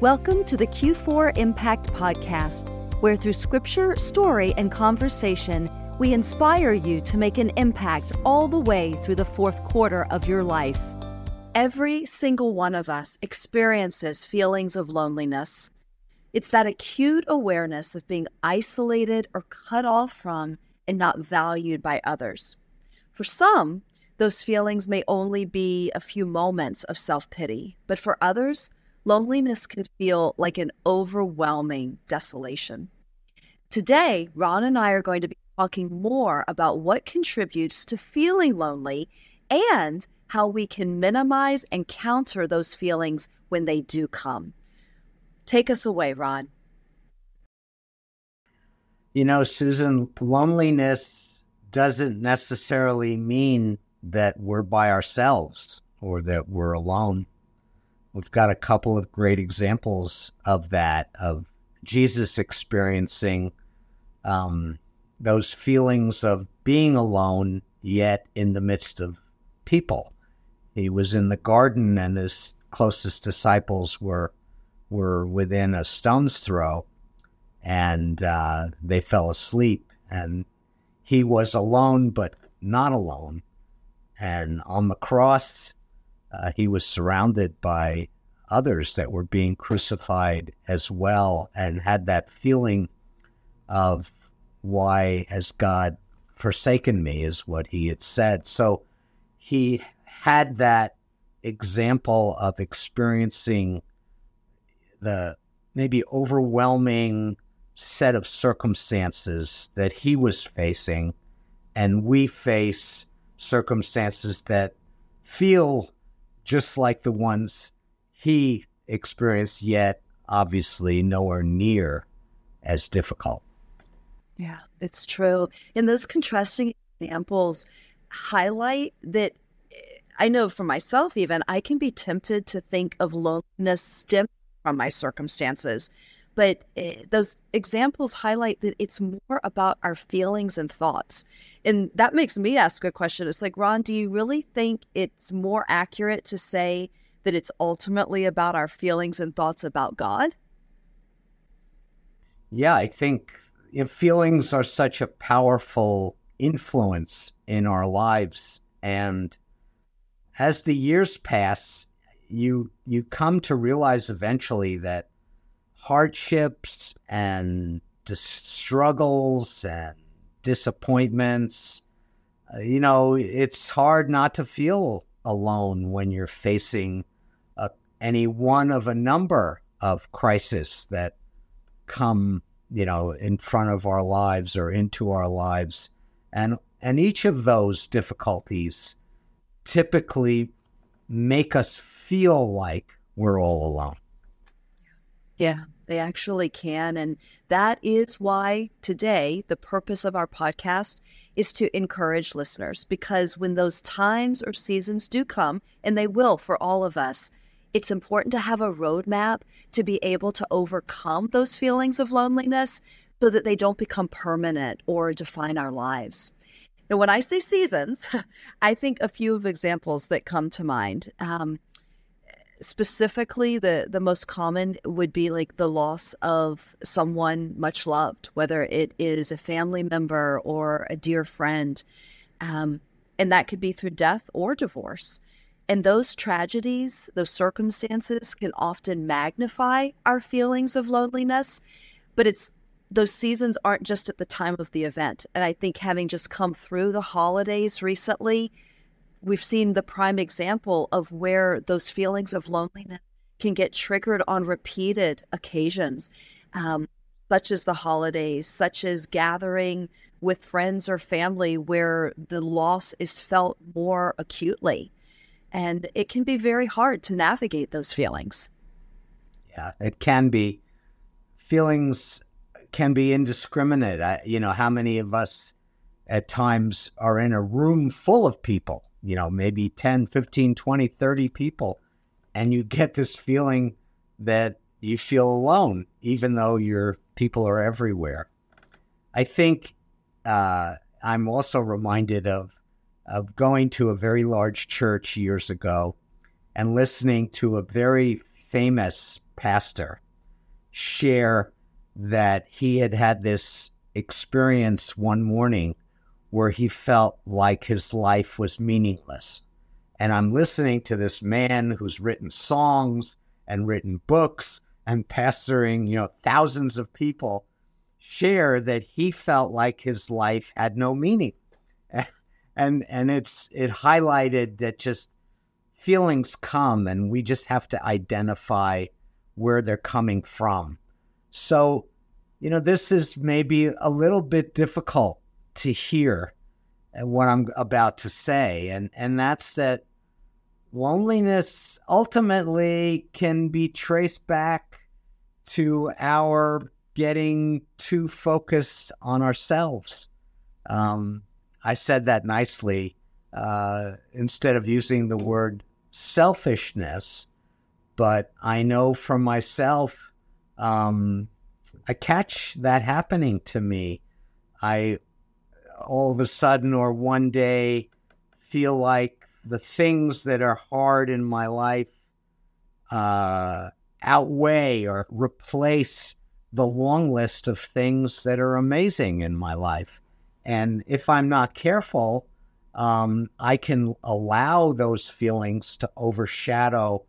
Welcome to the Q4 Impact Podcast, where through scripture, story, and conversation, we inspire you to make an impact all the way through the fourth quarter of your life. Every single one of us experiences feelings of loneliness. It's that acute awareness of being isolated or cut off from and not valued by others. For some, those feelings may only be a few moments of self pity, but for others, loneliness can feel like an overwhelming desolation. Today, Ron and I are going to be talking more about what contributes to feeling lonely and how we can minimize and counter those feelings when they do come. Take us away, Ron. You know, Susan, loneliness doesn't necessarily mean that we're by ourselves or that we're alone. We've got a couple of great examples of that, of Jesus experiencing um, those feelings of being alone, yet in the midst of people. He was in the garden, and his closest disciples were were within a stone's throw, and uh, they fell asleep. And he was alone, but not alone. And on the cross, uh, he was surrounded by others that were being crucified as well and had that feeling of why has God forsaken me, is what he had said. So he had that example of experiencing the maybe overwhelming set of circumstances that he was facing, and we face circumstances that feel just like the ones he experienced, yet obviously nowhere near as difficult. Yeah, it's true. And those contrasting examples highlight that I know for myself, even, I can be tempted to think of loneliness stem from my circumstances. But eh, those examples highlight that it's more about our feelings and thoughts. And that makes me ask a question. It's like, Ron, do you really think it's more accurate to say that it's ultimately about our feelings and thoughts about God? Yeah, I think feelings are such a powerful influence in our lives. And as the years pass, you you come to realize eventually that hardships and struggles and disappointments. Uh, you know, it's hard not to feel alone when you're facing uh, any one of a number of crises that come, you know, in front of our lives or into our lives. And and each of those difficulties typically make us feel like we're all alone. Yeah, they actually can. And that is why today the purpose of our podcast is to encourage listeners because when those times or seasons do come, and they will for all of us, it's important to have a roadmap to be able to overcome those feelings of loneliness so that they don't become permanent or define our lives. Now, when I say seasons, I think a few of examples that come to mind. Um, specifically the the most common would be like the loss of someone much loved whether it is a family member or a dear friend um, and that could be through death or divorce. And those tragedies those circumstances can often magnify our feelings of loneliness but it's those seasons aren't just at the time of the event. And i think having just come through the holidays recently we've seen the prime example of where those feelings of loneliness can get triggered on repeated occasions, um, such as the holidays, such as gathering with friends or family where the loss is felt more acutely. And it can be very hard to navigate those feelings. Yeah, it can be. Feelings can be indiscriminate. I, you know, how many of us at times are in a room full of people you know, maybe 10, 15, 20, 30 people. And you get this feeling that you feel alone, even though your people are everywhere. I think uh, I'm also reminded of of going to a very large church years ago and listening to a very famous pastor share that he had had this experience one morning where he felt like his life was meaningless. And I'm listening to this man who's written songs and written books and pastoring, you know, thousands of people share that he felt like his life had no meaning. And and it's it highlighted that just feelings come and we just have to identify where they're coming from. So, you know, this is maybe a little bit difficult to hear what I'm about to say and and that's that loneliness ultimately can be traced back to our getting too focused on ourselves. Um, I said that nicely uh, instead of using the word selfishness, but I know for myself, um, I catch that happening to me. I all of a sudden or one day feel like the things that are hard in my life uh, outweigh or replace the long list of things that are amazing in my life. And if I'm not careful, um, I can allow those feelings to overshadow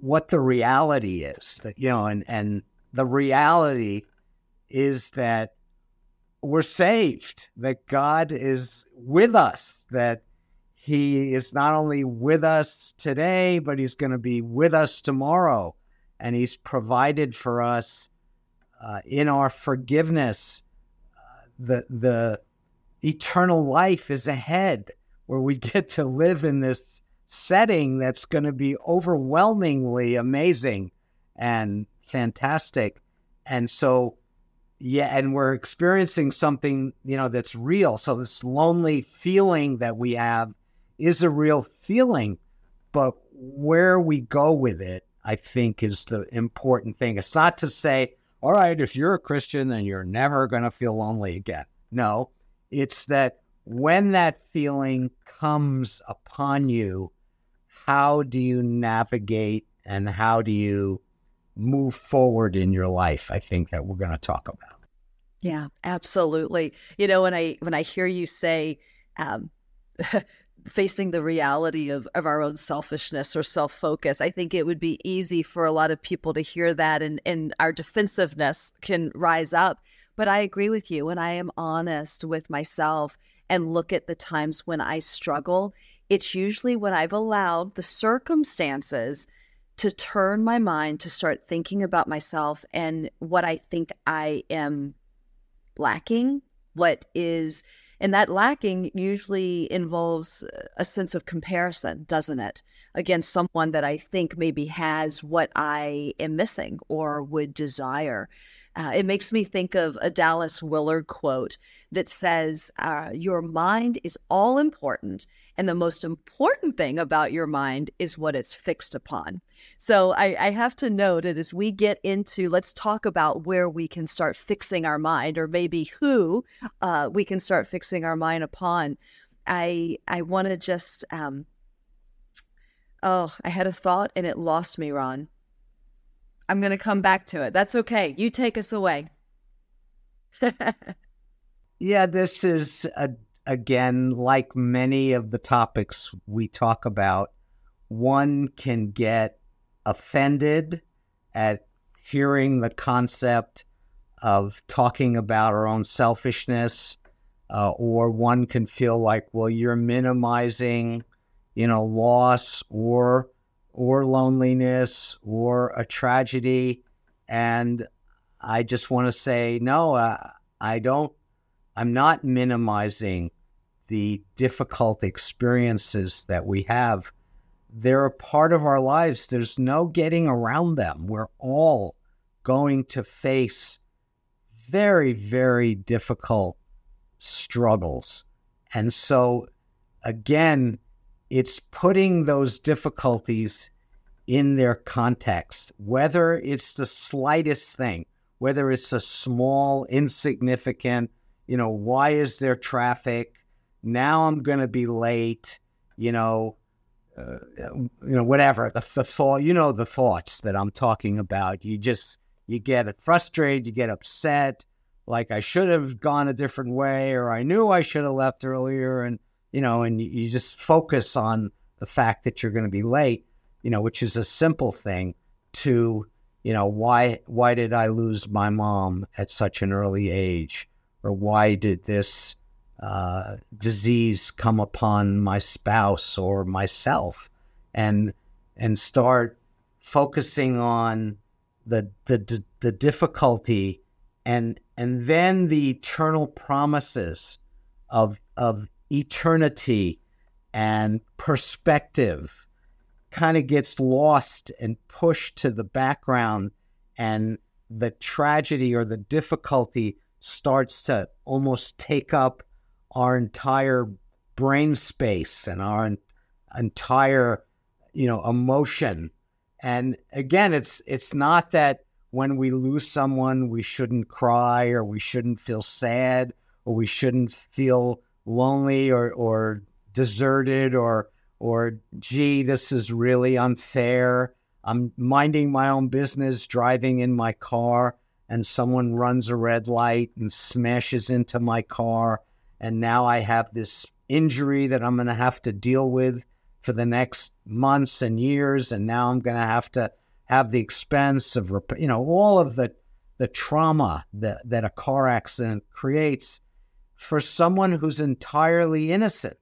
what the reality is. That you know, and and the reality is that we're saved. That God is with us. That he is not only with us today, but he's going to be with us tomorrow. And he's provided for us uh, in our forgiveness uh, the, the eternal life is ahead, where we get to live in this setting that's going to be overwhelmingly amazing and fantastic. And so, yeah, and we're experiencing something, you know, that's real. So, this lonely feeling that we have is a real feeling, but where we go with it, I think, is the important thing. It's not to say, all right, if you're a Christian, then you're never going to feel lonely again. No, it's that when that feeling comes upon you, how do you navigate and how do you move forward in your life? I think that we're going to talk about. Yeah, absolutely. You know, when I when I hear you say um, facing the reality of, of our own selfishness or self focus. I think it would be easy for a lot of people to hear that and, and our defensiveness can rise up. But I agree with you. When I am honest with myself and look at the times when I struggle, it's usually when I've allowed the circumstances to turn my mind to start thinking about myself and what I think I am lacking, what is and that lacking usually involves a sense of comparison, doesn't it? Against someone that I think maybe has what I am missing or would desire. Uh, it makes me think of a Dallas Willard quote that says, uh, Your mind is all important, and the most important thing about your mind is what it's fixed upon. So I, I have to note that as we get into, let's talk about where we can start fixing our mind, or maybe who uh, we can start fixing our mind upon. I I want to just um, oh, I had a thought and it lost me, Ron. I'm going to come back to it. That's okay. You take us away. yeah, this is a, again like many of the topics we talk about. One can get offended at hearing the concept of talking about our own selfishness, uh, or one can feel like, well, you're minimizing, you know, loss or or loneliness or a tragedy. And I just want to say, no, uh, I don't, I'm not minimizing the difficult experiences that we have. They're a part of our lives. There's no getting around them. We're all going to face very, very difficult struggles. And so, again, it's putting those difficulties in their context, whether it's the slightest thing, whether it's a small, insignificant, you know, why is there traffic? Now I'm going to be late, you know, uh, you know, whatever the, the thought, you know, the thoughts that I'm talking about. You just you get frustrated, you get upset, like I should have gone a different way, or I knew I should have left earlier, and you know, and you just focus on the fact that you're going to be late, you know, which is a simple thing. To you know, why why did I lose my mom at such an early age, or why did this uh, disease come upon my spouse or myself? And and start focusing on the the the difficulty and and then the eternal promises of of eternity and perspective kind of gets lost and pushed to the background and the tragedy or the difficulty starts to almost take up our entire brain space and our entire you know emotion. And again it's it's not that when we lose someone we shouldn't cry or we shouldn't feel sad or we shouldn't feel lonely or or deserted or or gee this is really unfair. I'm minding my own business driving in my car and someone runs a red light and smashes into my car and now I have this injury that I'm going to have to deal with for the next months and years, and now I'm going to have to have the expense of you know all of the the trauma that that a car accident creates for someone who's entirely innocent.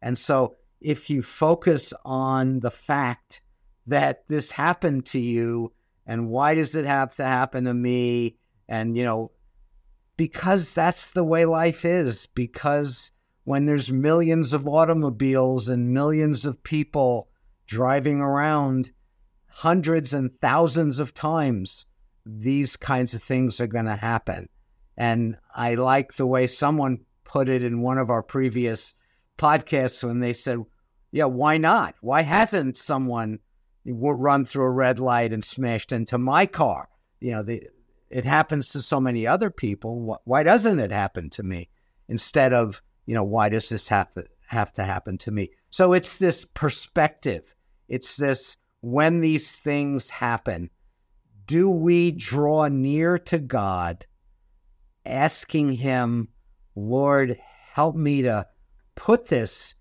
And so if you focus on the fact that this happened to you and why does it have to happen to me and you know because that's the way life is. Because when there's millions of automobiles and millions of people driving around hundreds and thousands of times, these kinds of things are going to happen. And I like the way someone put it in one of our previous podcasts when they said, Yeah, why not? Why hasn't someone run through a red light and smashed into my car? You know, the, it happens to so many other people. Why doesn't it happen to me? Instead of, you know, why does this have to have to happen to me? So it's this perspective. It's this when these things happen, do we draw near to God, asking Him, Lord, help me to put this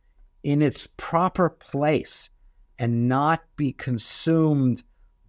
in its proper place and not be consumed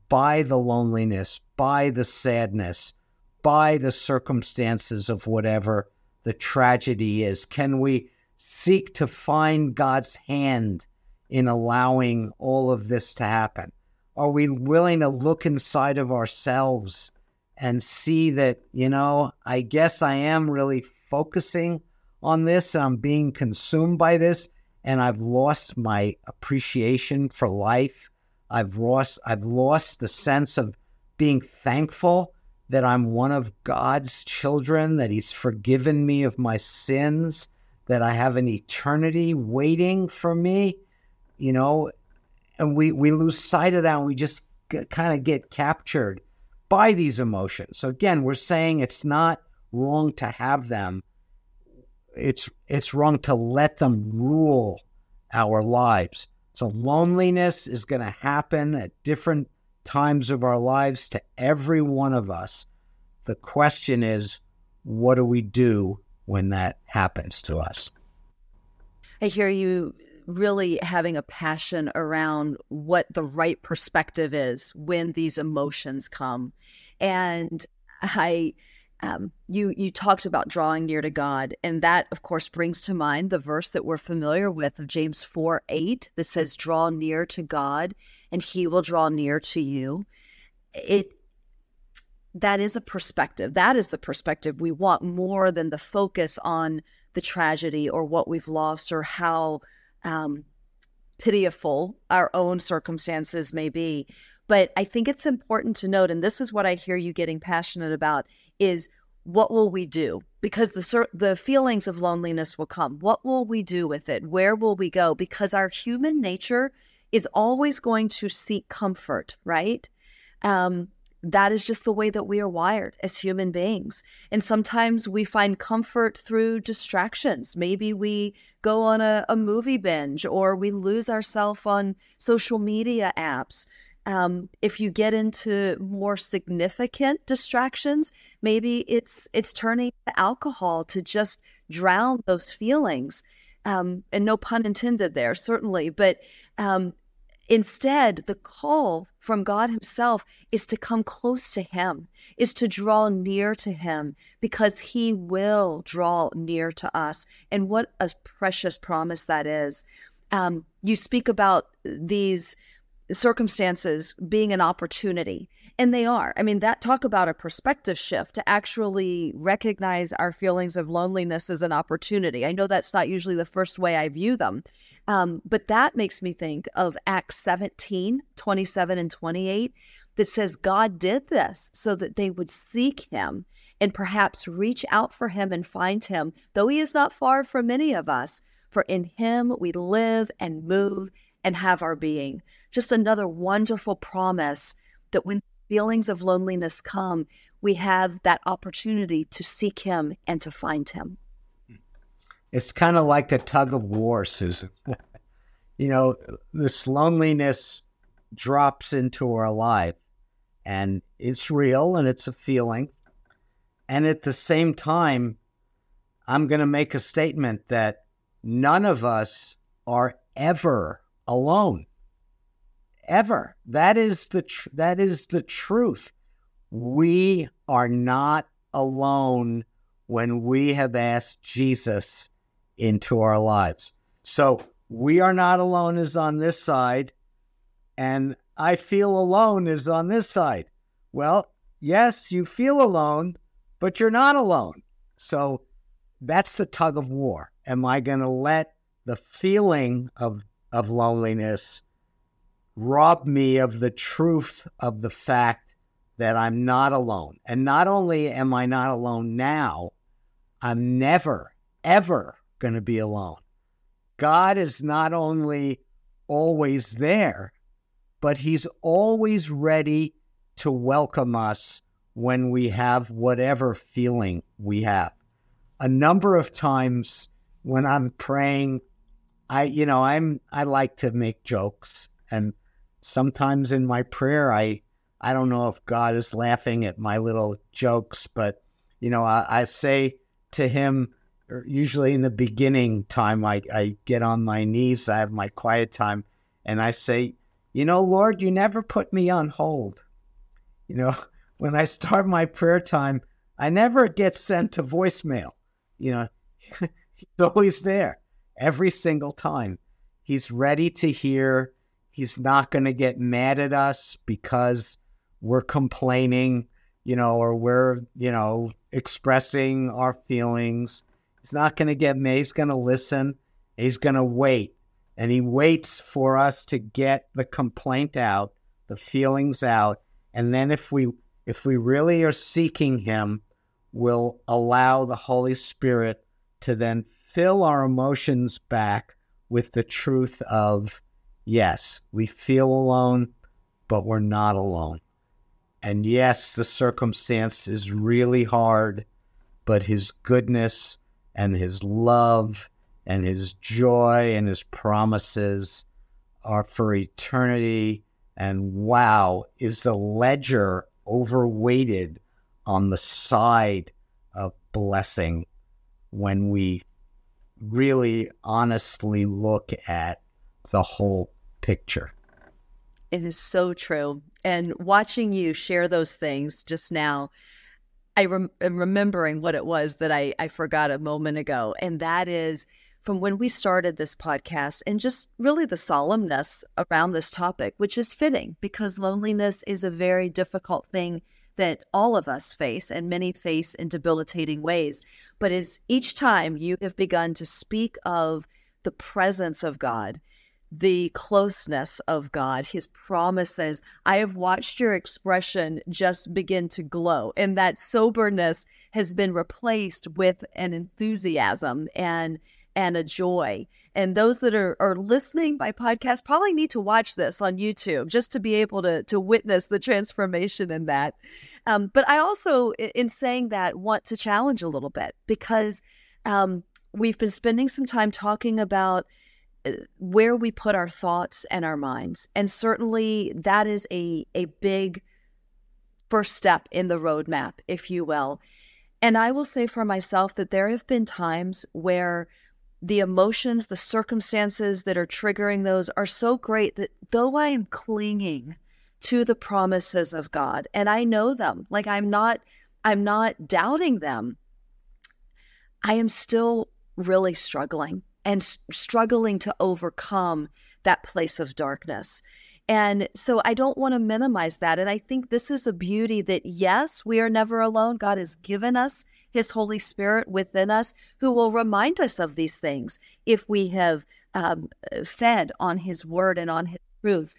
by the loneliness, by the sadness, by the circumstances of whatever the tragedy is? Can we seek to find God's hand in allowing all of this to happen? Are we willing to look inside of ourselves and see that, you know, I guess I am really focusing on this and I'm being consumed by this and I've lost my appreciation for life. I've lost I've lost the sense of being thankful that I'm one of God's children, that He's forgiven me of my sins, that I have an eternity waiting for me, you know, and we, we lose sight of that and we just kind of get captured by these emotions. So again, we're saying it's not wrong to have them. It's it's wrong to let them rule our lives. So loneliness is going to happen at different times of our lives to every one of us. The question is, what do we do when that happens to us? I hear you really having a passion around what the right perspective is when these emotions come. And I um, you you talked about drawing near to God, and that of course brings to mind the verse that we're familiar with of James four eight that says, "Draw near to God, and He will draw near to you." It that is a perspective. That is the perspective we want more than the focus on the tragedy or what we've lost or how um, pitiful our own circumstances may be. But I think it's important to note, and this is what I hear you getting passionate about is what will we do? Because the the feelings of loneliness will come. What will we do with it? Where will we go? Because our human nature is always going to seek comfort, right? Um, that is just the way that we are wired as human beings. And sometimes we find comfort through distractions. Maybe we go on a, a movie binge or we lose ourselves on social media apps. Um, if you get into more significant distractions, maybe it's it's turning to alcohol to just drown those feelings. Um, and no pun intended there, certainly. But um, Instead, the call from God Himself is to come close to Him, is to draw near to Him, because He will draw near to us. And what a precious promise that is. Um, you speak about these circumstances being an opportunity. And they are. I mean, that talk about a perspective shift to actually recognize our feelings of loneliness as an opportunity. I know that's not usually the first way I view them, um, but that makes me think of Acts 17, 27 and 28, that says God did this so that they would seek him and perhaps reach out for him and find him, though he is not far from many of us. For in him we live and move and have our being. Just another wonderful promise that when feelings of loneliness come, we have that opportunity to seek him and to find him. It's kind of like a tug of war, Susan. you know, this loneliness drops into our life and it's real and it's a feeling. And at the same time, I'm going to make a statement that none of us are ever alone ever. That is the tr- that is the truth. We are not alone when we have asked Jesus into our lives. So we are not alone is on this side, and I feel alone is on this side. Well, yes, you feel alone, but you're not alone. So that's the tug of war. Am I going to let the feeling of of loneliness rob me of the truth of the fact that I'm not alone. And not only am I not alone now, I'm never, ever going to be alone. God is not only always there, but He's always ready to welcome us when we have whatever feeling we have. A number of times when I'm praying, I, you know, I'm, I like to make jokes and sometimes in my prayer, I I don't know if God is laughing at my little jokes, but you know, I, I say to Him, er, usually in the beginning time, I, I get on my knees, I have my quiet time, and I say, you know, Lord, you never put me on hold. You know, when I start my prayer time, I never get sent to voicemail. You know, he's always there every single time. He's ready to hear He's not going to get mad at us because we're complaining, you know, or we're, you know, expressing our feelings. He's not going to get mad. He's going to listen. He's going to wait. And he waits for us to get the complaint out, the feelings out. And then if we if we really are seeking him, we'll allow the Holy Spirit to then fill our emotions back with the truth of yes, we feel alone, but we're not alone. And yes, the circumstance is really hard, but his goodness and his love and his joy and his promises are for eternity. And wow, is the ledger overweighted on the side of blessing when we really honestly look at the whole picture. It is so true. And watching you share those things just now, I rem- am remembering what it was that I, I forgot a moment ago. And that is from when we started this podcast and just really the solemnness around this topic, which is fitting because loneliness is a very difficult thing that all of us face and many face in debilitating ways. But as each time you have begun to speak of the presence of God, the closeness of God, his promises. I have watched your expression just begin to glow, and that soberness has been replaced with an enthusiasm and and a joy. And those that are, are listening by podcast probably need to watch this on YouTube just to be able to, to witness the transformation in that. Um, but I also, in saying that, want to challenge a little bit because um, we've been spending some time talking about uh, where we put our thoughts and our minds. And certainly that is a, a big first step in the roadmap, if you will. And I will say for myself that there have been times where the emotions, the circumstances that are triggering those are so great that though I am clinging to the promises of God and I know them, like I'm not I'm not doubting them. I am still really struggling and struggling to overcome that place of darkness. And so I don't want to minimize that. And I think this is a beauty that, yes, we are never alone. God has given us his Holy Spirit within us who will remind us of these things if we have um, fed on his word and on his truths.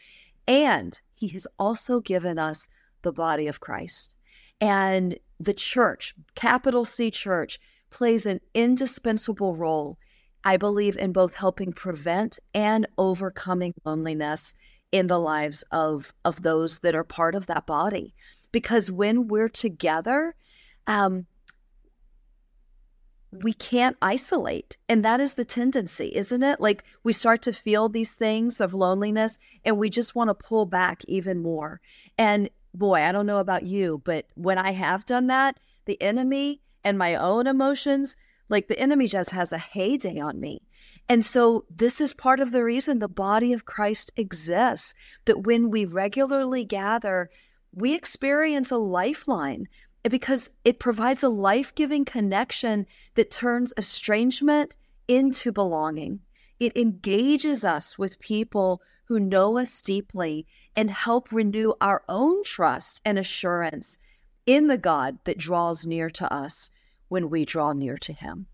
And he has also given us the body of Christ. And the church, capital C church, plays an indispensable role, I believe, in both helping prevent and overcoming loneliness in the lives of of those that are part of that body because when we're together um we can't isolate and that is the tendency isn't it? Like we start to feel these things of loneliness and we just want to pull back even more. And boy i don't know about you but when i have done that the enemy and my own emotions like the enemy just has a heyday on me. And so, this is part of the reason the body of Christ exists that when we regularly gather, we experience a lifeline because it provides a life giving connection that turns estrangement into belonging. It engages us with people who know us deeply and help renew our own trust and assurance in the God that draws near to us when we draw near to Him.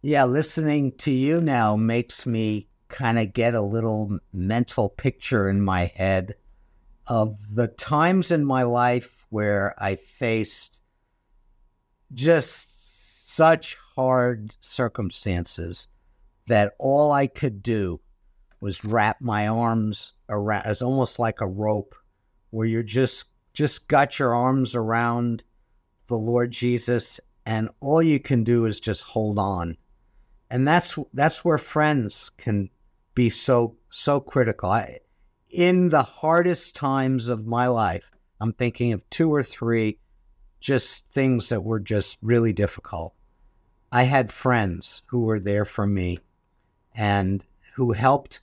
Yeah, listening to you now makes me kind of get a little mental picture in my head of the times in my life where I faced just such hard circumstances that all I could do was wrap my arms around as almost like a rope where you're just just got your arms around the Lord Jesus and all you can do is just hold on and that's that's where friends can be so so critical. I, in the hardest times of my life, I'm thinking of two or three just things that were just really difficult. I had friends who were there for me and who helped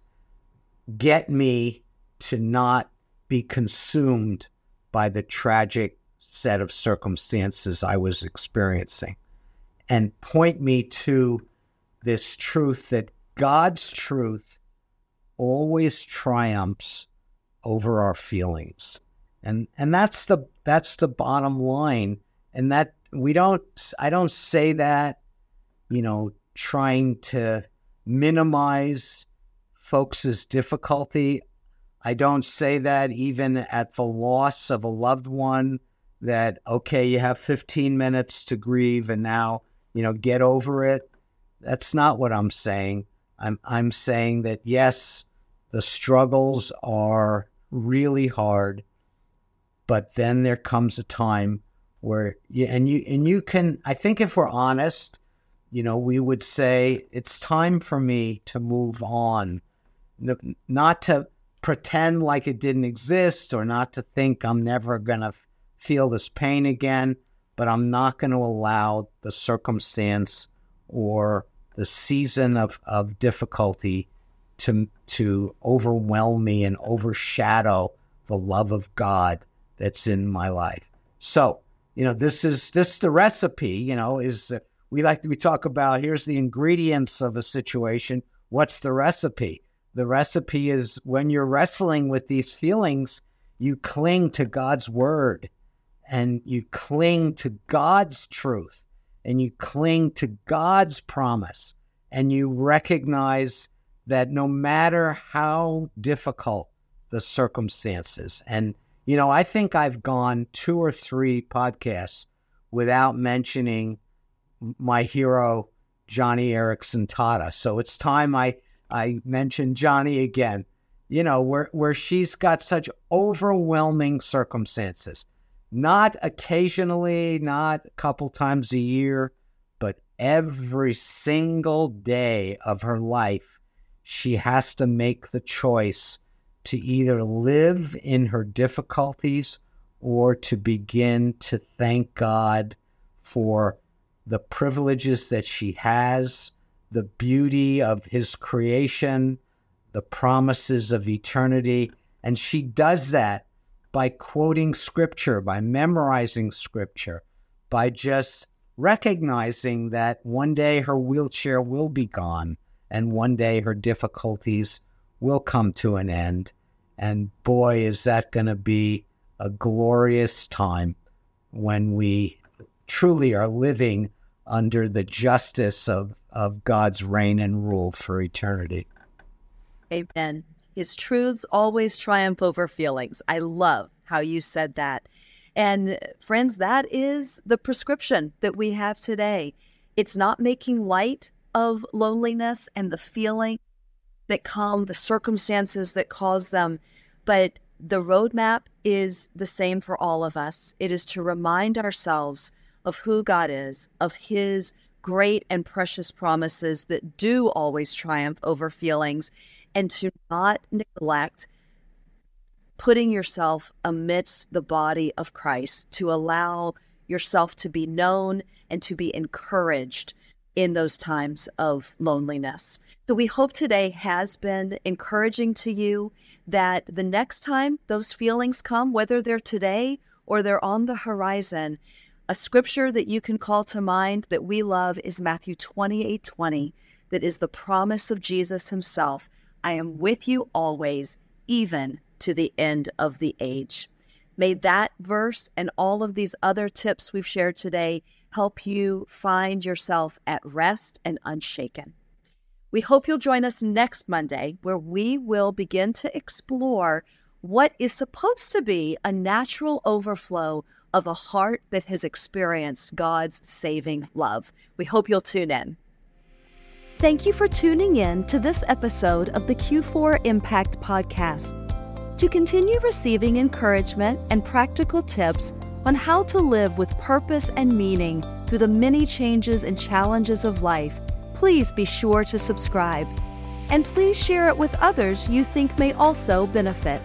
get me to not be consumed by the tragic set of circumstances I was experiencing and point me to this truth that God's truth always triumphs over our feelings. And and that's the that's the bottom line. And that we don't I don't say that, you know, trying to minimize folks' difficulty. I don't say that even at the loss of a loved one that okay, you have 15 minutes to grieve and now, you know, get over it. That's not what I'm saying. I'm I'm saying that yes, the struggles are really hard, but then there comes a time where you, and you and you can I think if we're honest, you know, we would say it's time for me to move on. Not to pretend like it didn't exist or not to think I'm never going to feel this pain again, but I'm not going to allow the circumstance or the season of, of difficulty to to overwhelm me and overshadow the love of God that's in my life. So, you know, this is this is the recipe, you know, is uh, we like to we talk about here's the ingredients of a situation. What's the recipe? The recipe is when you're wrestling with these feelings, you cling to God's word and you cling to God's truth and you cling to God's promise and you recognize that no matter how difficult the circumstances, and you know, I think I've gone two or three podcasts without mentioning my hero, Joni Eareckson Tada. So it's time I I mention Joni again. You know, where where she's got such overwhelming circumstances. Not occasionally, not a couple times a year, but every single day of her life, she has to make the choice to either live in her difficulties or to begin to thank God for the privileges that she has, the beauty of His creation, the promises of eternity. And she does that by quoting scripture, by memorizing scripture, by just recognizing that one day her wheelchair will be gone and one day her difficulties will come to an end. And boy, is that going to be a glorious time when we truly are living under the justice of, of God's reign and rule for eternity. Amen. His truths always triumph over feelings. I love how you said that. And friends, that is the prescription that we have today. It's not making light of loneliness and the feeling that come, the circumstances that cause them, but the roadmap is the same for all of us. It is to remind ourselves of who God is, of His great and precious promises that do always triumph over feelings, and to not neglect putting yourself amidst the body of Christ, to allow yourself to be known and to be encouraged in those times of loneliness. So we hope today has been encouraging to you that the next time those feelings come, whether they're today or they're on the horizon, a scripture that you can call to mind that we love is Matthew 28 20, that is the promise of Jesus himself I am with you always, even to the end of the age. May that verse and all of these other tips we've shared today help you find yourself at rest and unshaken. We hope you'll join us next Monday, where we will begin to explore what is supposed to be a natural overflow of a heart that has experienced God's saving love. We hope you'll tune in. Thank you for tuning in to this episode of the Q4 Impact Podcast. To continue receiving encouragement and practical tips on how to live with purpose and meaning through the many changes and challenges of life, please be sure to subscribe. And please share it with others you think may also benefit.